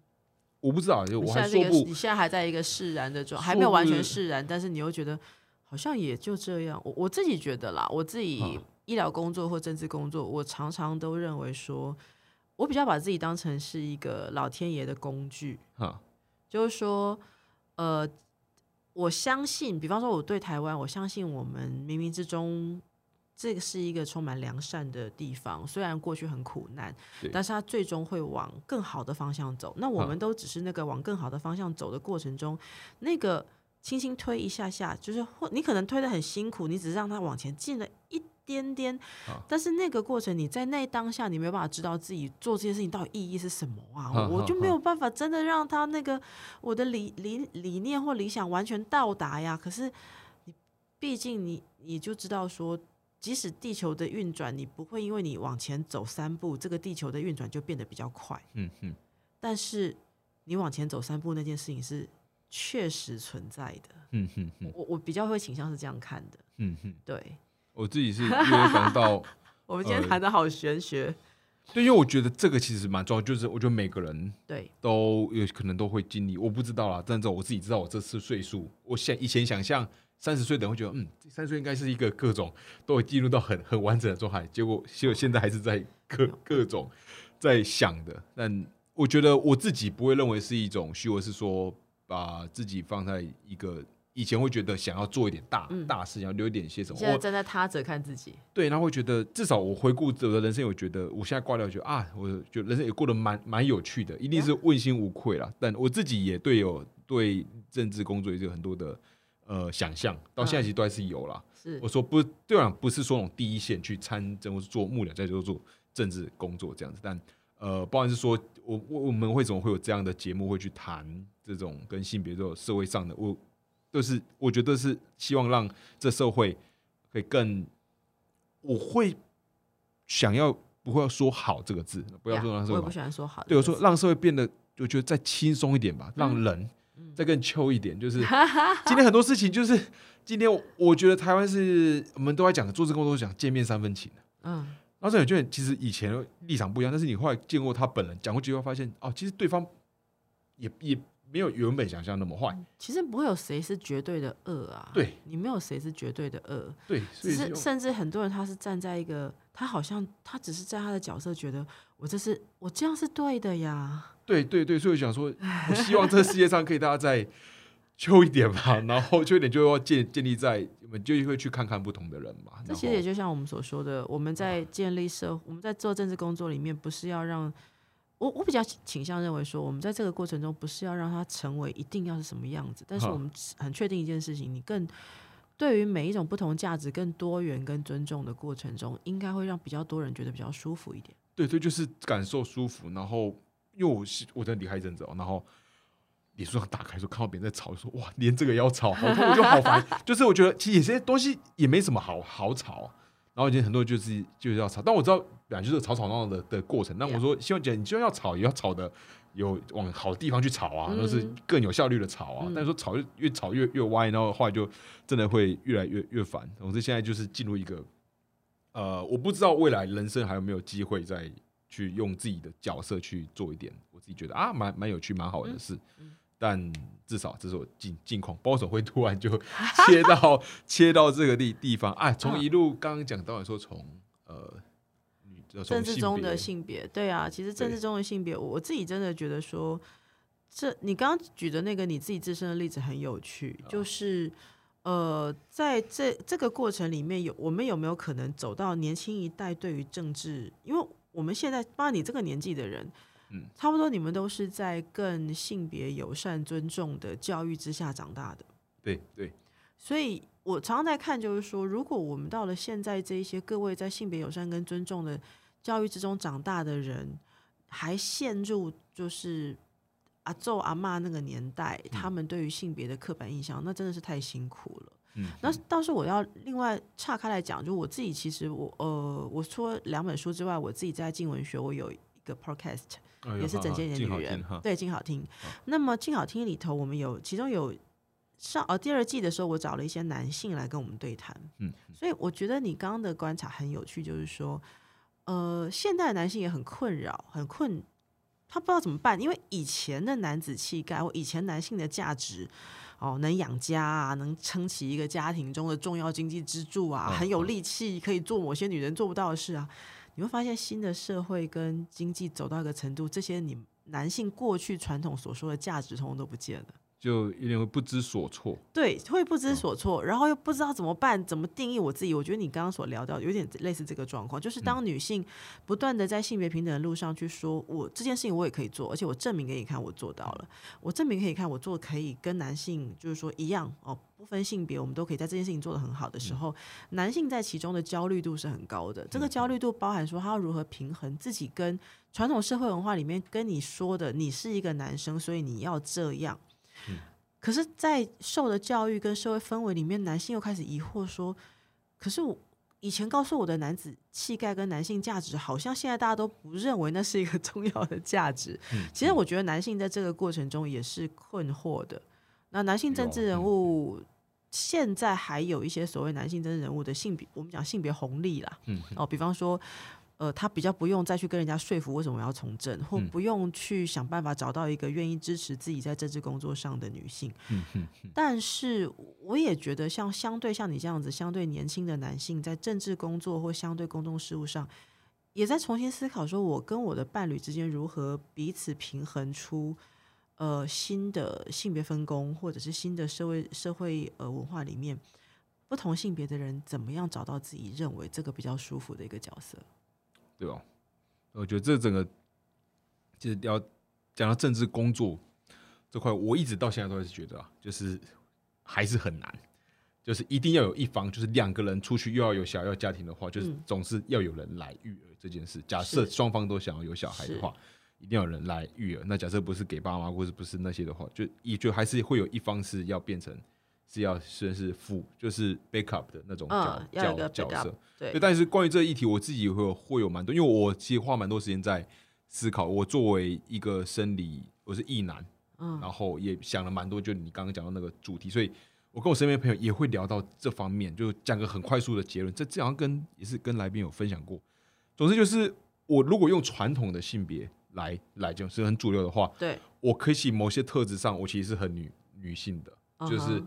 我不知道，就我现在还说不这个你现在还在一个释然的状，还没有完全释然，但是你又觉得好像也就这样。我我自己觉得啦，我自己啊医疗工作或政治工作，我常常都认为说，我比较把自己当成是一个老天爷的工具，哈就是说，呃，我相信，比方说我对台湾，我相信我们冥冥之中。这个是一个充满良善的地方，虽然过去很苦难，但是它最终会往更好的方向走。那我们都只是那个往更好的方向走的过程中，那个轻轻推一下下，就是或你可能推的很辛苦，你只是让它往前进了一点点，啊但是那个过程你在那当下你没有办法知道自己做这件事情到底意义是什么啊，哈我就没有办法真的让他那个我的理理理念或理想完全到达呀。可是你毕竟你你就知道说。即使地球的运转，你不会因为你往前走三步，这个地球的运转就变得比较快。嗯哼但是你往前走三步那件事情是确实存在的。嗯哼哼我我比较会倾向是这样看的。嗯哼，对，我自己是因为感到 我们今天呃谈的好玄学。对，因为我觉得这个其实蛮重要，就是我觉得每个人对，都有可能都会经历，我不知道啦，但是我自己知道我这次岁数，我想以前想象三十岁的人会觉得，嗯，三十岁应该是一个各种都会进入到很很完整的状态，结果结果现在还是在各各种在想的，但我觉得我自己不会认为是一种虚，我是说把自己放在一个以前会觉得想要做一点大、嗯大事，想要留一点些什么，你现在我站在他者看自己。对，然后会觉得至少我回顾我的人生，我觉得我现在挂掉，觉得啊，我觉得人生也过得蛮蛮有趣的，一定是问心无愧啦。但我自己也对有对政治工作也有很多的呃想象，到现在其实都还是有啦。是我说不对啊，不是说那种第一线去参政或是做幕僚，在做做政治工作这样子，但呃，不管是说我我我们为什么会有这样的节目会去谈这种跟性别这种社会上的，我都是我觉得是希望让这社会可以更，我会想要不会要说好这个字，不要说让社会好我也不，喜欢说好，对我说让社会变得我觉得再轻松一点吧，让人再更秋一点。就是 今天很多事情，就是今天我我觉得台湾是我们都在讲做这个工作，讲见面三分情。嗯，然后这有些人其实以前立场不一样，但是你后来见过他本人，讲过几句话，发现哦，其实对方也也没有原本想象那么坏。其实不会有谁是绝对的恶啊，对你没有谁是绝对的恶，对，所只是以用甚至很多人他是站在一个，他好像他只是在他的角色觉得我这是我这样是对的呀，对对对，所以我想说，我希望这个世界上可以大家再 秋一点吧，然后就一点就要建建立在我们就会去看看不同的人嘛。这其实也就像我们所说的，我们在建立社，我们在做政治工作里面，不是要让我我比较倾向认为说，我们在这个过程中不是要让它成为一定要是什么样子，但是我们很确定一件事情，你更对于每一种不同价值更多元跟尊重的过程中，应该会让比较多人觉得比较舒服一点。对对，就是感受舒服。然后因为我是我在离开一阵子哦，然后脸书上打开说看到别人在吵，说哇，连这个也要吵，好痛，我就好烦。就是我觉得其实有些东西也没什么好好吵。然后已经很多人就是就是要吵，但我知道本来就是吵吵闹闹的的过程。那我说希望姐，你就要吵，也要吵的有往好的地方去吵啊，嗯是更有效率的吵啊。嗯但是说吵越越吵越越歪，然后后来就真的会越来越越烦。总之现在就是进入一个呃，我不知道未来人生还有没有机会再去用自己的角色去做一点，我自己觉得啊，蛮蛮有趣、蛮好玩的事。嗯但至少这是我近近况，包手会突然就 切到切到这个地地方，哎，从嗯一路刚刚讲到说从呃政治中的性性别，对啊，其实政治中的性别，我我自己真的觉得说，这你刚刚举的那个你自己自身的例子很有趣，啊就是呃，在这这个过程里面有我们有没有可能走到年轻一代对于政治，因为我们现在包括你这个年纪的人。嗯差不多，你们都是在更性别友善、尊重的教育之下长大的。对对所以我常常在看，就是说，如果我们到了现在这一些各位在性别友善跟尊重的教育之中长大的人，还陷入就是阿昼阿骂那个年代，他们对于性别的刻板印象，那真的是太辛苦了。嗯，那倒是我要另外岔开来讲，就我自己其实我呃，我除了两本书之外，我自己在静文学我有一个 podcast，哎也是整间的女人对，静好听。那么静好听里头，我们有其中有上呃第二季的时候，我找了一些男性来跟我们对谈。嗯，所以我觉得你刚刚的观察很有趣，就是说，呃，现代男性也很困扰，很困，他不知道怎么办，因为以前的男子气概或以前男性的价值。哦，能养家啊，能撑起一个家庭中的重要经济支柱啊，嗯很有嗯力气，可以做某些女人做不到的事啊。你会发现，新的社会跟经济走到一个程度，这些你男性过去传统所说的价值，通通都不见了。就有点会不知所措。对，会不知所措，然后又不知道怎么办，怎么定义我自己。我觉得你刚刚所聊到有点类似这个状况，就是当女性不断的在性别平等的路上去说，我这件事情我也可以做，而且我证明给你看我做到了，我证明给你看我做可以跟男性就是说一样哦，不分性别，我们都可以在这件事情做得很好的时候，男性在其中的焦虑度是很高的。这个焦虑度包含说他要如何平衡自己跟传统社会文化里面跟你说的，你是一个男生，所以你要这样。可是，在受的教育跟社会氛围里面，男性又开始疑惑说：“可是我以前告诉我的男子气概跟男性价值，好像现在大家都不认为那是一个重要的价值。其实，我觉得男性在这个过程中也是困惑的。那男性政治人物现在还有一些所谓男性政治人物的性别，我们讲性别红利啦，嗯，哦，比方说，呃，他比较不用再去跟人家说服为什么要从政，或嗯不用去想办法找到一个愿意支持自己在政治工作上的女性。嗯嗯但是我也觉得，像相对像你这样子相对年轻的男性，在政治工作或相对公众事务上，也在重新思考，说我跟我的伴侣之间如何彼此平衡出。呃，新的性别分工，或者是新的社会社会呃文化里面，不同性别的人怎么样找到自己认为这个比较舒服的一个角色？对吧？我觉得这整个就是要讲到政治工作这块，我一直到现在都还是觉得啊，就是还是很难。就是一定要有一方，就是两个人出去又要有小要家庭的话，就是嗯总是要有人来育儿这件事。假设双方都想要有小孩的话，一定要有人来育儿。那假设不是给爸妈或者不是那些的话，就也就还是会有一方是要变成是要算是辅，就是 backup 的那种角、角角色。对对，但是关于这个议题，我自己会有会有蛮多，因为我其实花蛮多时间在思考。我作为一个生理，我是异男，嗯然后也想了蛮多，就你刚刚讲到那个主题，所以我跟我身边朋友也会聊到这方面，就讲个很快速的结论。这这好像跟也是跟来宾有分享过。总之就是，我如果用传统的性别来来讲是很主流的话，对，我可以某些特质上，我其实是很女女性的。就是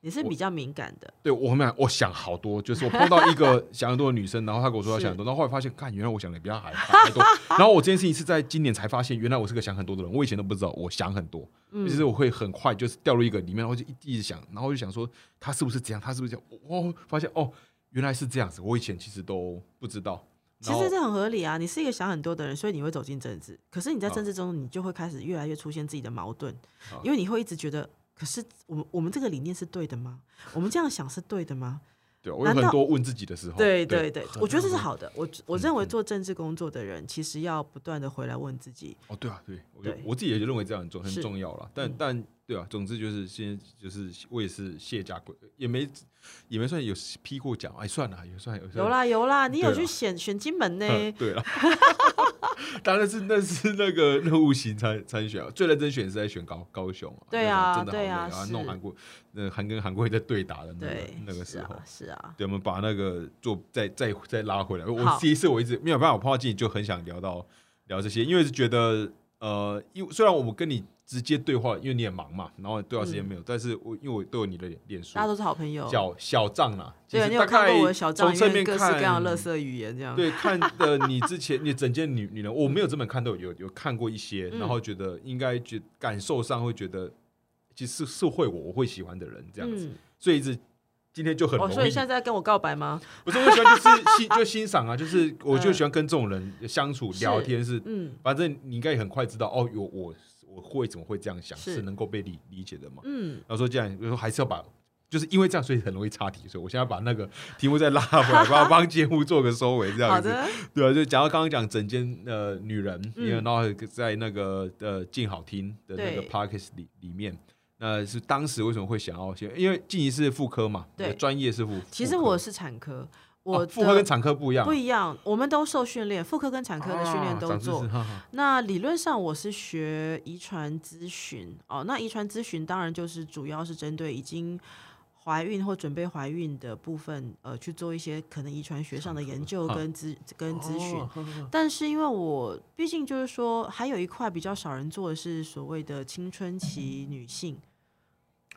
你是比较敏感的，对我很敏感我想好多，就是我碰到一个 想很多的女生，然后她跟我说她想很多，然后后来发现，看原来我想的比她还还多。然后我这件事情是在今年才发现，原来我是个想很多的人，我以前都不知道我想很多，嗯其实我会很快就是掉入一个里面，然后就一一直想，然后就想说她是不是这样，她是不是这样，哦，发现哦原来是这样子，我以前其实都不知道。其实这很合理啊。你是一个想很多的人，所以你会走进政治。可是你在啊政治中，你就会开始越来越出现自己的矛盾，啊因为你会一直觉得，可是我们我们这个理念是对的吗？我们这样想是对的吗？对我有很多问自己的时候，对对对，我觉得这是好的。我我认为嗯做政治工作的人，其实要不断的回来问自己，哦，对啊，对，我我自己也认为这样很重很重要了。但、嗯但对啊，总之就是现在就是我也是卸甲归，也没也没算有批过奖，哎，算了，也算有算有啦有啦，你有去选选金门呢？嗯对了，当然是那是那个任务型参参选啊，最认真选是在选高高雄啊，对啊对啊啊，是弄韩国那韩跟韩国在对打的那个对，那个时候是啊。对，我们把那个做再再再拉回来。我好第一次我一直没有办法，我碰到静怡就很想聊到聊这些，因为是觉得呃，因为虽然我们跟你直接对话，因为你也忙嘛，然后对话时间没有，但是我因为我都有你的脸脸书大家都是好朋友。小小账啦，其对，你有看概过我的小账，从侧面因为各式各样看的垃圾语言这样。对，看 的你之前你整件女女人，我没有这么看都，有有看过一些，嗯然后觉得应该觉感受上会觉得，其实是是会我我会喜欢的人这样子，嗯，所以一直今天就很容哦，易，所以现在在跟我告白吗？不是我喜欢就是 欣就欣赏啊，就是我就喜欢跟这种人相处是聊天，是嗯反正你应该也很快知道哦，有我我会怎么会这样想，是是能够被理理解的嘛。嗯，然后说这样，我说还是要把。就是因为这样，所以很容易插题，所以我现在把那个题目再拉回来，帮 帮节目做个收尾，这样子。对啊，就讲到刚刚讲整间呃女人，嗯因为然后在那个呃静好听的那个 parkest 里里面，那是当时为什么会想要先？因为进一是妇科嘛，对专业是妇。其实我是产科，我哦妇科跟产科不一样，不一样，我们都受训练，妇科跟产科的训练都做识。哈哈那理论上我是学遗传咨询哦，那遗传咨询当然就是主要是针对已经怀孕或准备怀孕的部分，呃，去做一些可能遗传学上的研究跟咨跟咨询。但是因为我毕竟就是说，还有一块比较少人做的是所谓的青春期女性。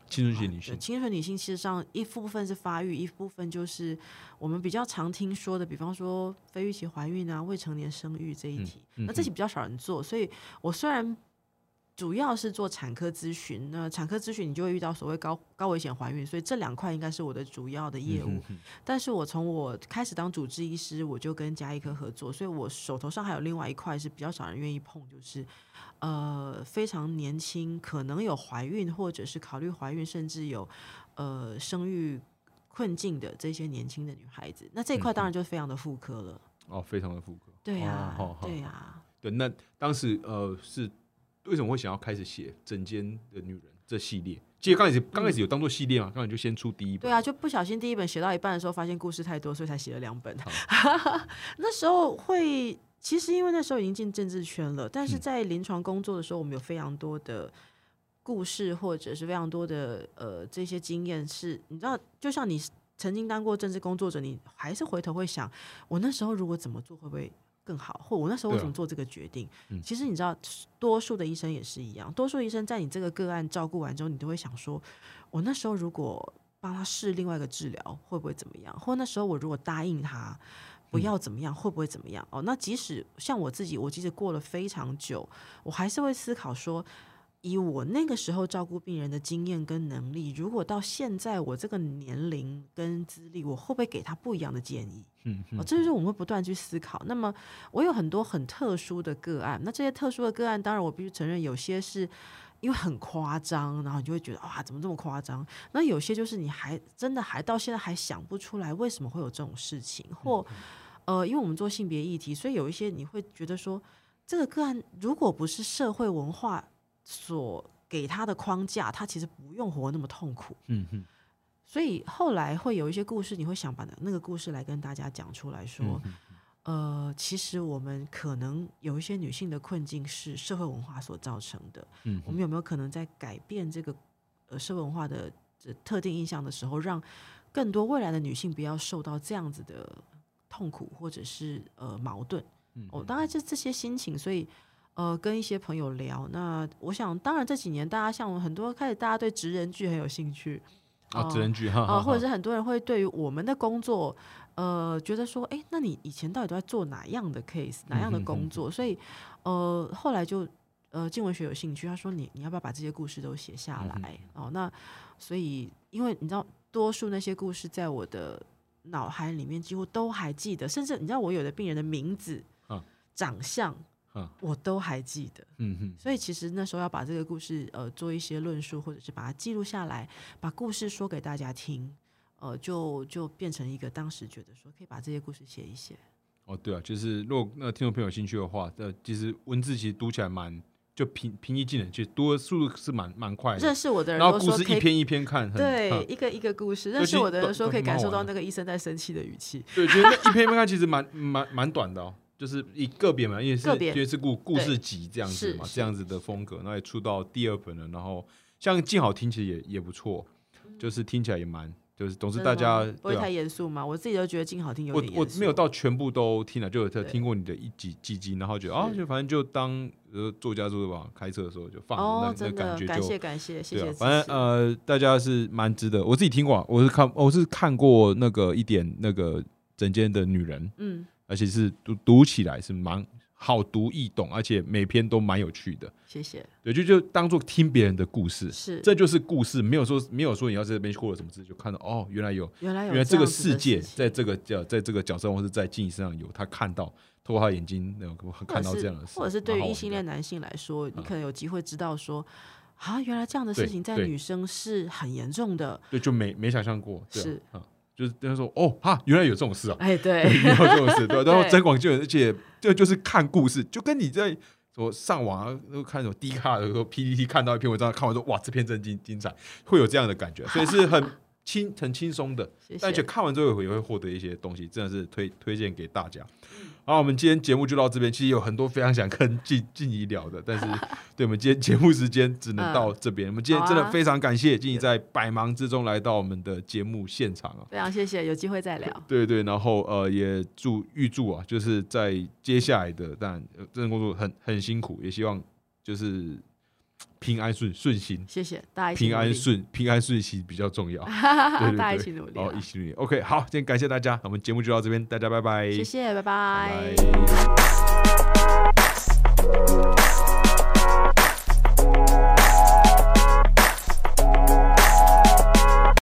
青春期女对性，青春女性，其实上一部分是发育，一部分就是我们比较常听说的，比方说非预期怀孕啊、未成年生育这一题。嗯那这些比较少人做，所以我虽然主要是做产科咨询，那产科咨询你就会遇到所谓高高危险怀孕，所以这两块应该是我的主要的业务。嗯哼但是我从我开始当主治医师，我就跟加医科合作，所以我手头上还有另外一块是比较少人愿意碰，就是呃非常年轻，可能有怀孕或者是考虑怀孕，甚至有呃生育困境的这些年轻的女孩子。那这一块当然就非常的妇科了。哦，非常的妇科。对呀、对呀、对，那当时呃是为什么会想要开始写《整间的女人》这系列？其实刚开始刚开始有当做系列嘛，刚才就先出第一本。对啊，就不小心第一本写到一半的时候，发现故事太多，所以才写了两本。那时候会，其实因为那时候已经进政治圈了，但是嗯在临床工作的时候，我们有非常多的故事，或者是非常多的呃这些经验是，你知道，就像你曾经当过政治工作者，你还是回头会想，我那时候如果怎么做会不会更好，或我那时候为什么做这个决定？嗯其实你知道，多数的医生也是一样，多数医生在你这个个案照顾完之后，你都会想说，我那时候如果帮他试另外一个治疗，会不会怎么样？或那时候我如果答应他不要怎么样，会不会怎么样？哦，那即使像我自己，我即使过了非常久，我还是会思考说。以我那个时候照顾病人的经验跟能力，如果到现在我这个年龄跟资历，我会不会给他不一样的建议？嗯哦，这就是我们会不断去思考。那么，我有很多很特殊的个案，那这些特殊的个案，当然我必须承认，有些是因为很夸张，然后你就会觉得哇，怎么这么夸张？那有些就是你还真的还到现在还想不出来为什么会有这种事情，或呃，因为我们做性别议题，所以有一些你会觉得说，这个个案如果不是社会文化所给他的框架，他其实不用活那么痛苦。嗯嗯所以后来会有一些故事，你会想把那个故事来跟大家讲出来说，嗯呃，其实我们可能有一些女性的困境是社会文化所造成的。嗯我们有没有可能在改变这个呃社会文化的这特定印象的时候，让更多未来的女性不要受到这样子的痛苦或者是呃矛盾？嗯哦，当然这这些心情，所以呃跟一些朋友聊。那我想，当然这几年大家像很多开始，大家对职人剧很有兴趣。啊，职人剧哈或者是很多人会对于我们的工作，呃，觉得说，哎，那你以前到底都在做哪样的 case，哪样的工作？所以，呃，后来就呃，静文学有兴趣，他说你你要不要把这些故事都写下来？哦，那所以因为你知道，多数那些故事在我的脑海里面几乎都还记得，甚至你知道我有的病人的名字、嗯长相，嗯我都还记得。嗯哼所以其实那时候要把这个故事呃做一些论述，或者是把它记录下来，把故事说给大家听，呃，就就变成一个当时觉得说可以把这些故事写一写。哦，对啊，就是如果那听众朋友有兴趣的话，呃，其实文字其实读起来蛮就平平易近人，其实读的速度是蛮蛮快的。认识我的人然后故都说可以。事一篇一篇看，很对，嗯一个一个故事，认识我的人说可以感受到那个医生在生气的语气。对，觉得那一篇一篇看其实蛮蛮蛮短的哦，就是一个别嘛，因为是因为是故故事集这样子嘛，这样子的风格，然后也出到第二本了，然后像静好听其实也也不错，就是听起来也蛮，就是总之大家不会太。严肃嘛？我自己都觉得静好听有我我。没有到全部都听了，就有对听过你的一几几集，然后觉得啊，就反正就当呃作家作吧，开车的时候就放那感感觉就谢感谢，谢谢反正呃，大家是蛮值得。我自己听过啊，我是看我是看过那个一点那个整间的女人，嗯，而且是读读起来是蛮好读易懂，而且每篇都蛮有趣的。谢谢，对，就就当做听别人的故事，是这就是故事，没有说没有说你要在这边获得什么知识，就看到哦，原来有原来有原来这个世界在这个角在这个角色或是在静怡身上有他看到，透过他的眼睛那种看到这样的事，或者是对于异性恋男性来说，你嗯可能有机会知道说，啊，原来这样的事情在女生是很严重的。对，就没没想象过，是啊，就是他说哦哈，原来有这种事啊，哎，对，没有这种事，对？然后对增广见闻，而且这就是看故事，就跟你在什么上网啊，都看什么 D 卡的时候 PPT 看到一篇文章，看完说哇，这篇真精精彩，会有这样的感觉，所以是很 轻很轻松的，谢但且。看完之后也会获得一些东西，真的是推推荐给大家。好，我们今天节目就到这边。其实有很多非常想跟静静怡聊的，但是 对我们今天节目时间只能到这边。我们今天真的非常感谢静怡在百忙之中来到我们的节目现场啊。非常谢谢，有机会再聊。对对，然后呃，也祝预祝啊，就是在接下来的，当然呃这份工作很很辛苦，也希望就是平安顺顺心，谢谢大家平，安顺平安顺心比较重要。对对大家一起努力哦，一起努力。OK，好，今天感谢大家，我们节目就到这边，大家拜拜，谢谢，拜拜拜拜